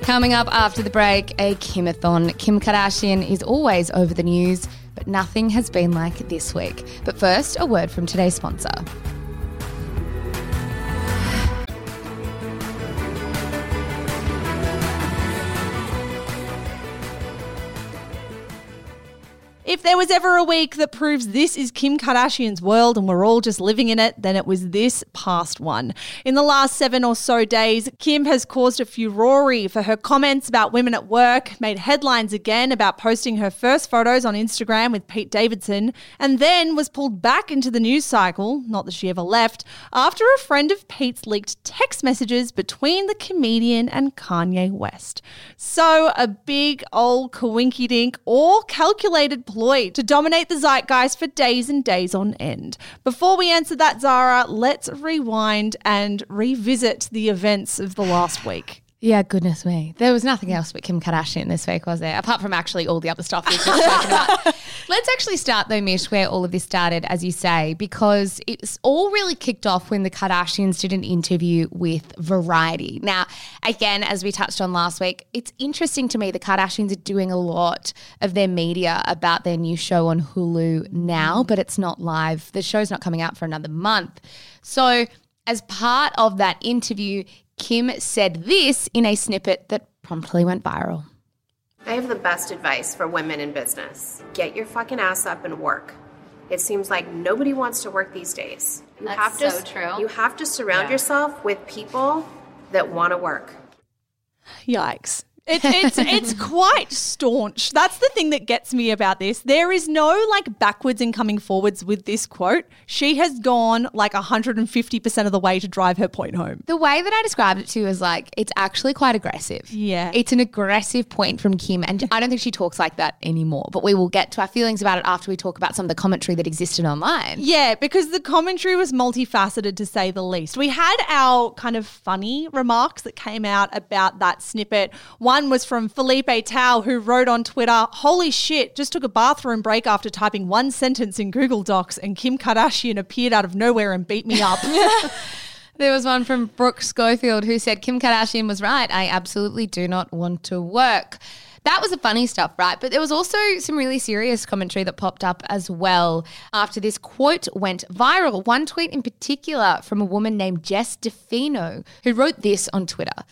Coming up after the break, a Kimathon. Kim Kardashian is always over the news, but nothing has been like this week. But first, a word from today's sponsor. If there was ever a week that proves this is Kim Kardashian's world and we're all just living in it, then it was this past one. In the last seven or so days, Kim has caused a furore for her comments about women at work, made headlines again about posting her first photos on Instagram with Pete Davidson, and then was pulled back into the news cycle, not that she ever left, after a friend of Pete's leaked text messages between the comedian and Kanye West. So, a big old coinky dink or calculated ploy to dominate the zeitgeist for days and days on end. Before we answer that, Zara, let's rewind and revisit the events of the last week. Yeah, goodness me. There was nothing else but Kim Kardashian this week, was there? Apart from actually all the other stuff we've just spoken about. Let's actually start though, Mish, where all of this started, as you say, because it's all really kicked off when the Kardashians did an interview with Variety. Now, again, as we touched on last week, it's interesting to me the Kardashians are doing a lot of their media about their new show on Hulu now, but it's not live. The show's not coming out for another month. So, as part of that interview, Kim said this in a snippet that promptly went viral. I have the best advice for women in business. Get your fucking ass up and work. It seems like nobody wants to work these days. You That's have to so true. You have to surround yourself with people that want to work. Yikes. It, it's it's quite staunch. That's the thing that gets me about this. There is no like backwards and coming forwards with this quote. She has gone like 150% of the way to drive her point home. The way that I described it to you is like, it's actually quite aggressive. Yeah. It's an aggressive point from Kim. And I don't think she talks like that anymore. But we will get to our feelings about it after we talk about some of the commentary that existed online. Yeah, because the commentary was multifaceted to say the least. We had our kind of funny remarks that came out about that snippet. One was from Felipe Tao, who wrote on Twitter, Holy shit, just took a bathroom break after typing one sentence in Google Docs, and Kim Kardashian appeared out of nowhere and beat me up. There was one from Brooke Schofield who said, Kim Kardashian was right. I absolutely do not want to work. That was the funny stuff, right? But there was also some really serious commentary that popped up as well after this quote went viral. One tweet in particular from a woman named Jess DeFino, who wrote this on Twitter.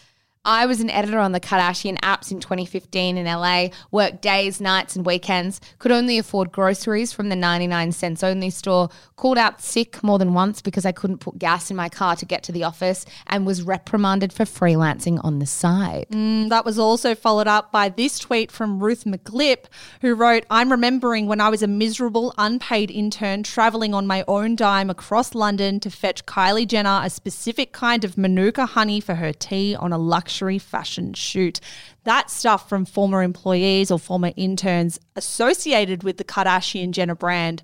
I was an editor on the Kardashian apps in 2015 in LA, worked days, nights, and weekends, could only afford groceries from the 99 cents only store, called out sick more than once because I couldn't put gas in my car to get to the office, and was reprimanded for freelancing on the side. Mm, that was also followed up by this tweet from Ruth McGlip, who wrote, I'm remembering when I was a miserable, unpaid intern traveling on my own dime across London to fetch Kylie Jenner a specific kind of Manuka honey for her tea on a luxury fashion shoot. That stuff from former employees or former interns associated with the Kardashian Jenner brand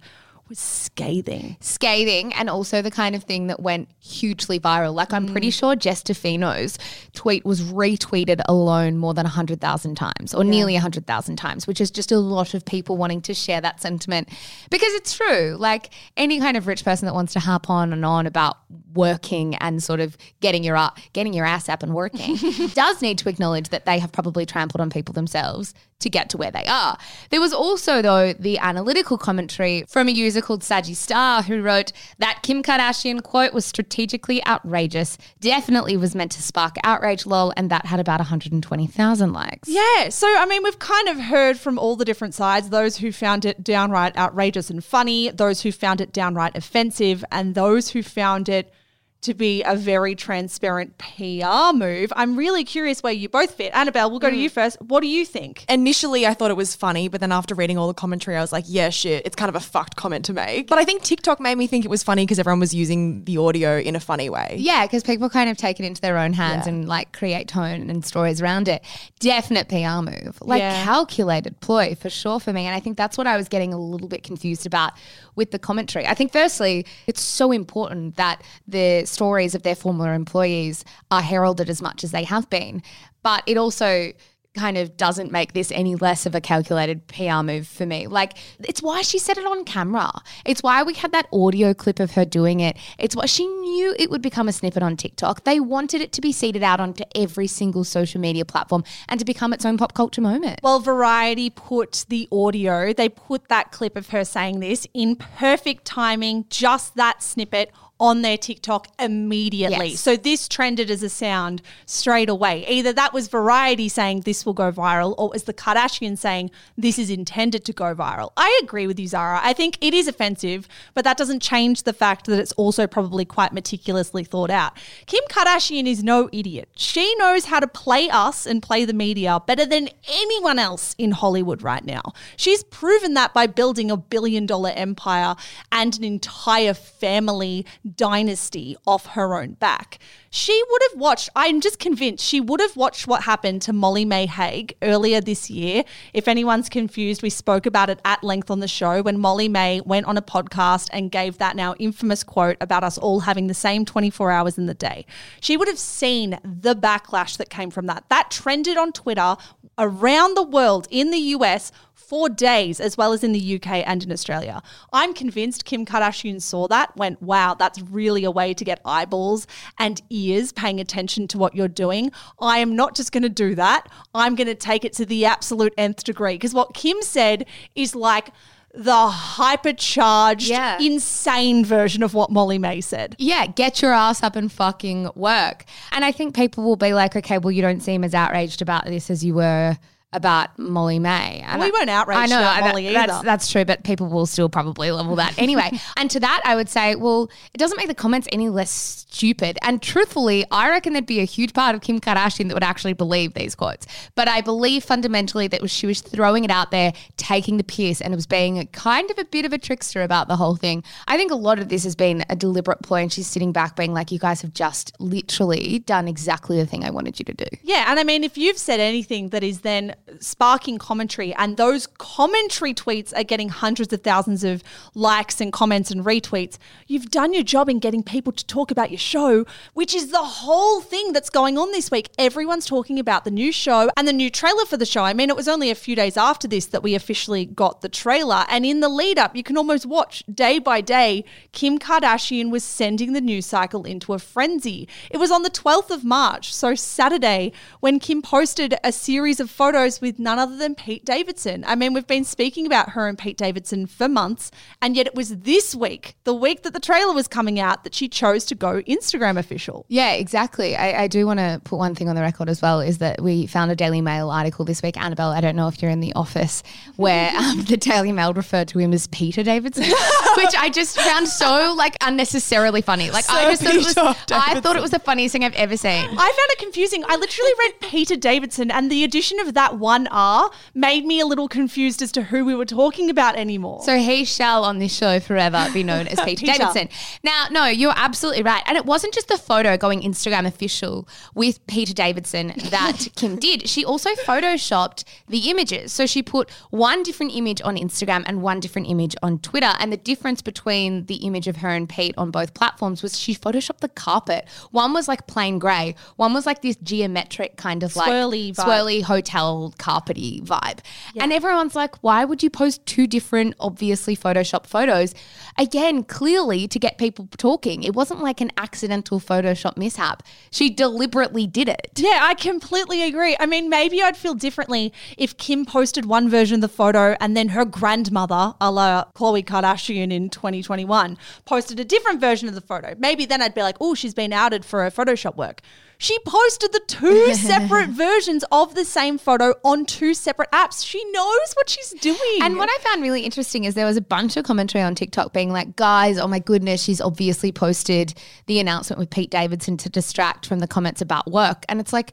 was scathing. Scathing, and also the kind of thing that went hugely viral. Like, I'm pretty mm. sure Jess DeFino's tweet was retweeted alone more than 100,000 times, or nearly 100,000 times, which is just a lot of people wanting to share that sentiment. Because it's true. Like, any kind of rich person that wants to harp on and on about working and sort of getting your, a- getting your ass up and working does need to acknowledge that they have probably trampled on people themselves to get to where they are. There was also, though, the analytical commentary from a user called Saji Star who wrote that Kim Kardashian quote was strategically outrageous, definitely was meant to spark outrage, lol, and that had about 120,000 likes. Yeah. So, I mean, we've kind of heard from all the different sides those who found it downright outrageous and funny, those who found it downright offensive, and those who found it to be a very transparent PR move. I'm really curious where you both fit. Annabelle, we'll go to mm. you first. What do you think? Initially, I thought it was funny, but then after reading all the commentary, I was like, yeah, shit, it's kind of a fucked comment to make. But I think TikTok made me think it was funny because everyone was using the audio in a funny way. Yeah, because people kind of take it into their own hands and like create tone and stories around it. Definite PR move, like Yeah. calculated ploy for sure for me. And I think that's what I was getting a little bit confused about with the commentary. I think, firstly, it's so important that the stories of their former employees are heralded as much as they have been. But it also kind of doesn't make this any less of a calculated PR move for me. Like, it's why she said it on camera. It's why we had that audio clip of her doing it. It's why she knew it would become a snippet on TikTok. They wanted it to be seeded out onto every single social media platform and to become its own pop culture moment. Well, Variety put the audio, they put that clip of her saying this in perfect timing, just that snippet on their TikTok immediately. Yes. So this trended as a sound straight away. Either that was Variety saying this will go viral, or it was the Kardashians saying this is intended to go viral. I agree with you, Zara. I think it is offensive, but that doesn't change the fact that it's also probably quite meticulously thought out. Kim Kardashian is no idiot. She knows how to play us and play the media better than anyone else in Hollywood right now. She's proven that by building a billion dollar empire and an entire family dynasty off her own back. She would have watched, I'm just convinced, she would have watched what happened to Molly Mae Hague earlier this year. If anyone's confused, we spoke about it at length on the show when Molly May went on a podcast and gave that now infamous quote about us all having the same 24 hours in the day. She would have seen the backlash that came from that. That trended on Twitter around the world in the US for days, as well as in the UK and in Australia. I'm convinced Kim Kardashian saw that, went, wow, that's really a way to get eyeballs and ears paying attention to what you're doing. I am not just going to do that. I'm going to take it to the absolute nth degree. Because what Kim said is like, the hypercharged, Yeah. insane version of what Molly Mae said. Yeah, get your ass up and fucking work. And I think people will be like, okay, well, you don't seem as outraged about this as you were about Molly Mae. And We I- weren't outraged I know, about Molly that's, either. That's true, but people will still probably level that anyway. and to that, I would say, well, it doesn't make the comments any less stupid. And truthfully, I reckon there'd be a huge part of Kim Kardashian that would actually believe these quotes. But I believe fundamentally that she was throwing it out there, taking the piss, and it was being a kind of a bit of a trickster about the whole thing. I think a lot of this has been a deliberate ploy, and she's sitting back being like, you guys have just literally done exactly the thing I wanted you to do. Yeah, and I mean, if you've said anything that is then sparking commentary, and those commentary tweets are getting hundreds of thousands of likes and comments and retweets, you've done your job in getting people to talk about your show, which is the whole thing that's going on this week. Everyone's talking about the new show and the new trailer for the show. I mean, it was only a few days after this that we officially got the trailer, and in the lead up, you can almost watch day by day, Kim Kardashian was sending the news cycle into a frenzy. It was on the 12th of March, so Saturday, when Kim posted a series of photos with none other than Pete Davidson. I mean, we've been speaking about her and Pete Davidson for months, and yet it was this week, the week that the trailer was coming out, that she chose to go Instagram official. Yeah, exactly. I, I do want to put one thing on the record as well is that we found a Daily Mail article this week. Annabelle, I don't know if you're in the office, where um, the Daily Mail referred to him as Peter Davidson, which I just found so like unnecessarily funny. Like I just thought it was, I thought it was the funniest thing I've ever seen. I found it confusing. I literally read Peter Davidson, and the addition of that one R made me a little confused as to who we were talking about anymore. So he shall on this show forever be known as Peter, Peter. Davidson. Now, no, you're absolutely right. And it wasn't just the photo going Instagram official with Peter Davidson that Kim did. She also photoshopped the images. So she put one different image on Instagram and one different image on Twitter. And the difference between the image of her and Pete on both platforms was she photoshopped the carpet. One was like plain grey, one was like this geometric kind of like Swirly vibe. swirly hotel carpety vibe. And everyone's like, why would you post two different, obviously Photoshop photos? Again, clearly to get people talking. It wasn't like an accidental Photoshop mishap. She deliberately did it. Yeah, I completely agree. I mean, maybe I'd feel differently if Kim posted one version of the photo and then her grandmother, a la Khloé Kardashian in 2021, posted a different version of the photo. Maybe then I'd be like, oh, she's been outed for her Photoshop work. She posted the two separate versions of the same photo on two separate apps. She knows what she's doing. And what I found really interesting is there was a bunch of commentary on TikTok being like, guys, oh my goodness, she's obviously posted the announcement with Pete Davidson to distract from the comments about work. And it's like,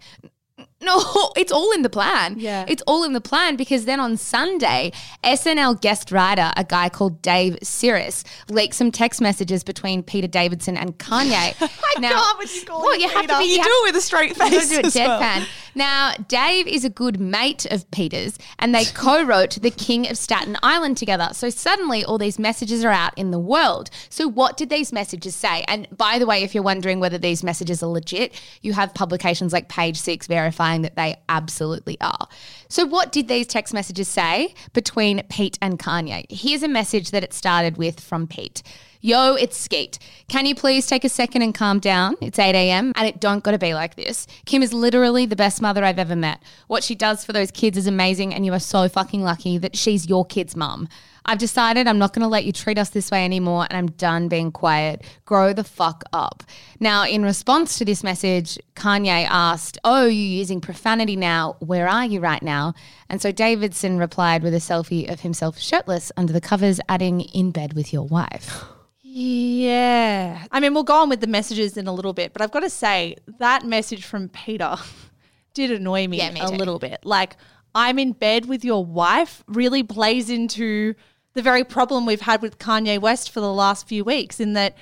no, it's all in the plan. Yeah. It's all in the plan because then on Sunday, SNL guest writer, a guy called Dave Sirus, leaked some text messages between Peter Davidson and Kanye. I can't with you well, you him have to be You you do it with a straight you face do it as well. deadpan. Now, Dave is a good mate of Peter's, and they co wrote The King of Staten Island together. So suddenly, all these messages are out in the world. So, what did these messages say? And by the way, if you're wondering whether these messages are legit, you have publications like Page Six verifying that they absolutely are. So, what did these text messages say between Pete and Kanye? Here's a message that it started with from Pete. Yo, it's Skete. Can you please take a second and calm down? It's 8 a.m. and it don't gotta be like this. Kim is literally the best mother I've ever met. What she does for those kids is amazing, and you are so fucking lucky that she's your kid's mum. I've decided I'm not gonna let you treat us this way anymore, and I'm done being quiet. Grow the fuck up. Now, in response to this message, Kanye asked, Oh, you're using profanity now. Where are you right now? And so Davidson replied with a selfie of himself shirtless under the covers, adding, In bed with your wife. Yeah. I mean, we'll go on with the messages in a little bit, but I've got to say that message from Peter did annoy me, Yeah, me a too. little bit. Like, I'm in bed with your wife really plays into the very problem we've had with Kanye West for the last few weeks, in that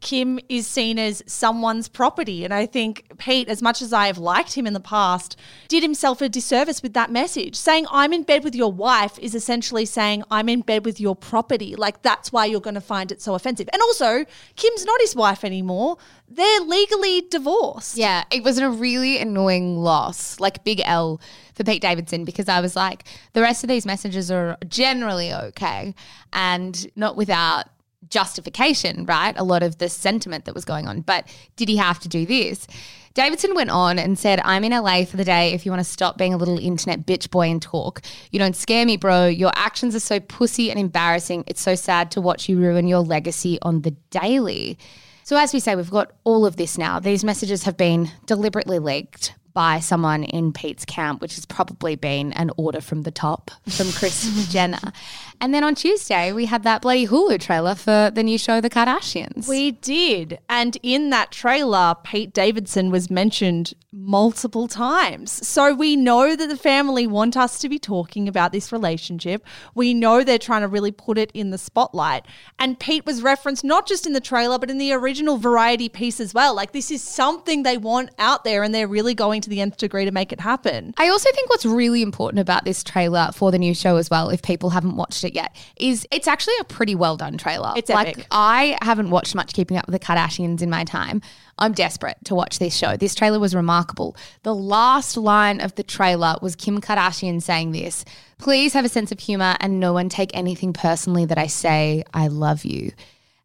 Kim is seen as someone's property. And I think Pete, as much as I have liked him in the past, did himself a disservice with that message. Saying, I'm in bed with your wife is essentially saying, I'm in bed with your property. Like, that's why you're going to find it so offensive. And also, Kim's not his wife anymore. They're legally divorced. Yeah, it was a really annoying loss, like big L for Pete Davidson, because I was like, the rest of these messages are generally okay and not without justification, right? A lot of the sentiment that was going on. But did he have to do this? Davidson went on and said, I'm in LA for the day if you want to stop being a little internet bitch boy and talk. You don't scare me, bro. Your actions are so pussy and embarrassing. It's so sad to watch you ruin your legacy on the daily. So, as we say, we've got all of this now. These messages have been deliberately leaked by someone in Pete's camp, which has probably been an order from the top from Kris Jenner. And then on Tuesday, we had that bloody Hulu trailer for the new show, The Kardashians. We did. And in that trailer, Pete Davidson was mentioned multiple times. So we know that the family want us to be talking about this relationship. We know they're trying to really put it in the spotlight. And Pete was referenced not just in the trailer, but in the original variety piece as well. Like this is something they want out there and they're really going to the nth degree to make it happen. I also think what's really important about this trailer for the new show as well, if people haven't watched it yet, is it's actually a pretty well done trailer. It's like epic. I haven't watched much Keeping Up with the Kardashians in my time. I'm desperate to watch this show. This trailer was remarkable. The last line of the trailer was Kim Kardashian saying this Please have a sense of humor and no one take anything personally that I say. I love you.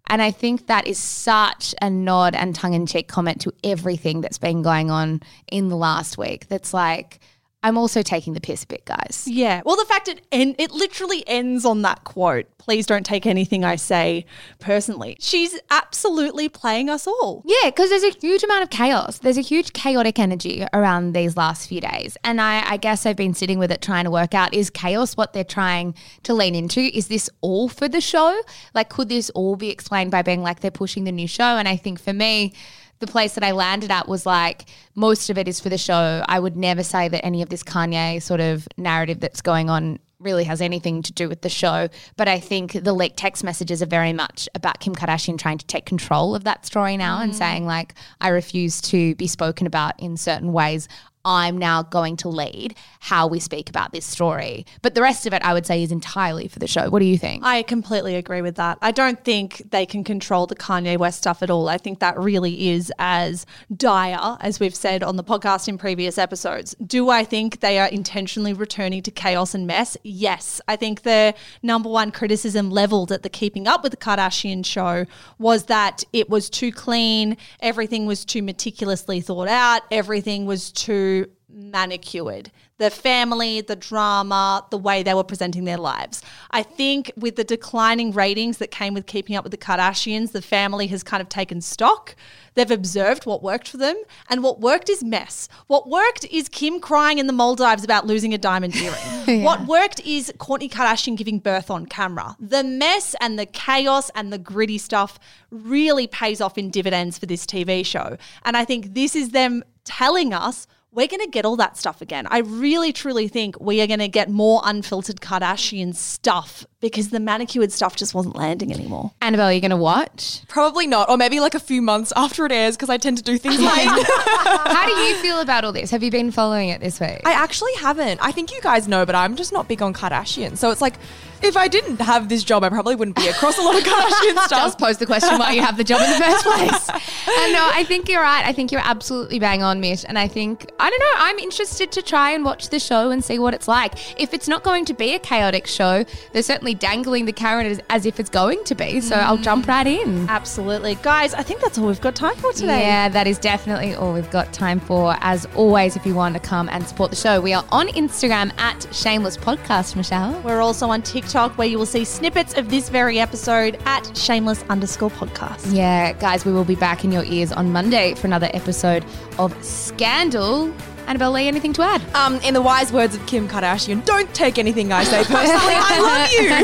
And I think that is such a nod and tongue in cheek comment to everything that's been going on in the last week. That's like, I'm also taking the piss a bit, guys. Yeah. Well, the fact it en- it literally ends on that quote. Please don't take anything I say personally. She's absolutely playing us all. Yeah, because there's a huge amount of chaos. There's a huge chaotic energy around these last few days. And I, I guess I've been sitting with it trying to work out is chaos what they're trying to lean into? Is this all for the show? Like, could this all be explained by being like they're pushing the new show? And I think for me, the place that I landed at was like most of it is for the show. I would never say that any of this Kanye sort of narrative that's going on really has anything to do with the show. But I think the leaked text messages are very much about Kim Kardashian trying to take control of that story now and mm. saying, like, I refuse to be spoken about in certain ways. I'm now going to lead how we speak about this story. But the rest of it, I would say, is entirely for the show. What do you think? I completely agree with that. I don't think they can control the Kanye West stuff at all. I think that really is as dire as we've said on the podcast in previous episodes. Do I think they are intentionally returning to chaos and mess? Yes. I think the number one criticism leveled at the Keeping Up with the Kardashian show was that it was too clean, everything was too meticulously thought out, everything was too manicured. The family, the drama, the way they were presenting their lives. I think with the declining ratings that came with Keeping Up with the Kardashians, the family has kind of taken stock. They've observed what worked for them, and what worked is mess. What worked is Kim crying in the Maldives about losing a diamond earring. What worked is Kourtney Kardashian giving birth on camera. The mess and the chaos and the gritty stuff really pays off in dividends for this TV show. And I think this is them telling us we're going to get all that stuff again. I really truly think we are going to get more unfiltered Kardashian stuff because the manicured stuff just wasn't landing anymore. Annabelle, are you going to watch? Probably not, or maybe like a few months after it airs because I tend to do things like. How do you feel about all this? Have you been following it this week? I actually haven't. I think you guys know, but I'm just not big on Kardashian. So it's like, if I didn't have this job, I probably wouldn't be across a lot of Kardashian stuff. Just pose the question why you have the job in the first place. and no, I think you're right. I think you're absolutely bang on, Mish. And I think, I don't know, I'm interested to try and watch the show and see what it's like. If it's not going to be a chaotic show, they're certainly dangling the carrot as, as if it's going to be. So I'll jump mm. right in. Absolutely. Guys, I think that's all we've got time for today. Yeah, that is definitely all we've got time for. As always, if you want to come and support the show, we are on Instagram at Shameless Podcast, Michelle. We're also on TikTok where you will see snippets of this very episode at shameless underscore podcast. Yeah, guys, we will be back in your ears on Monday for another episode of Scandal. Annabelle Lee, anything to add? Um, in the wise words of Kim Kardashian, don't take anything I say personally. I love you.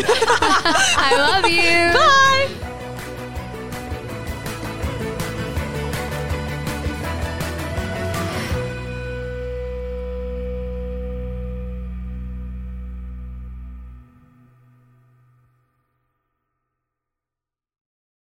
I love you. Bye.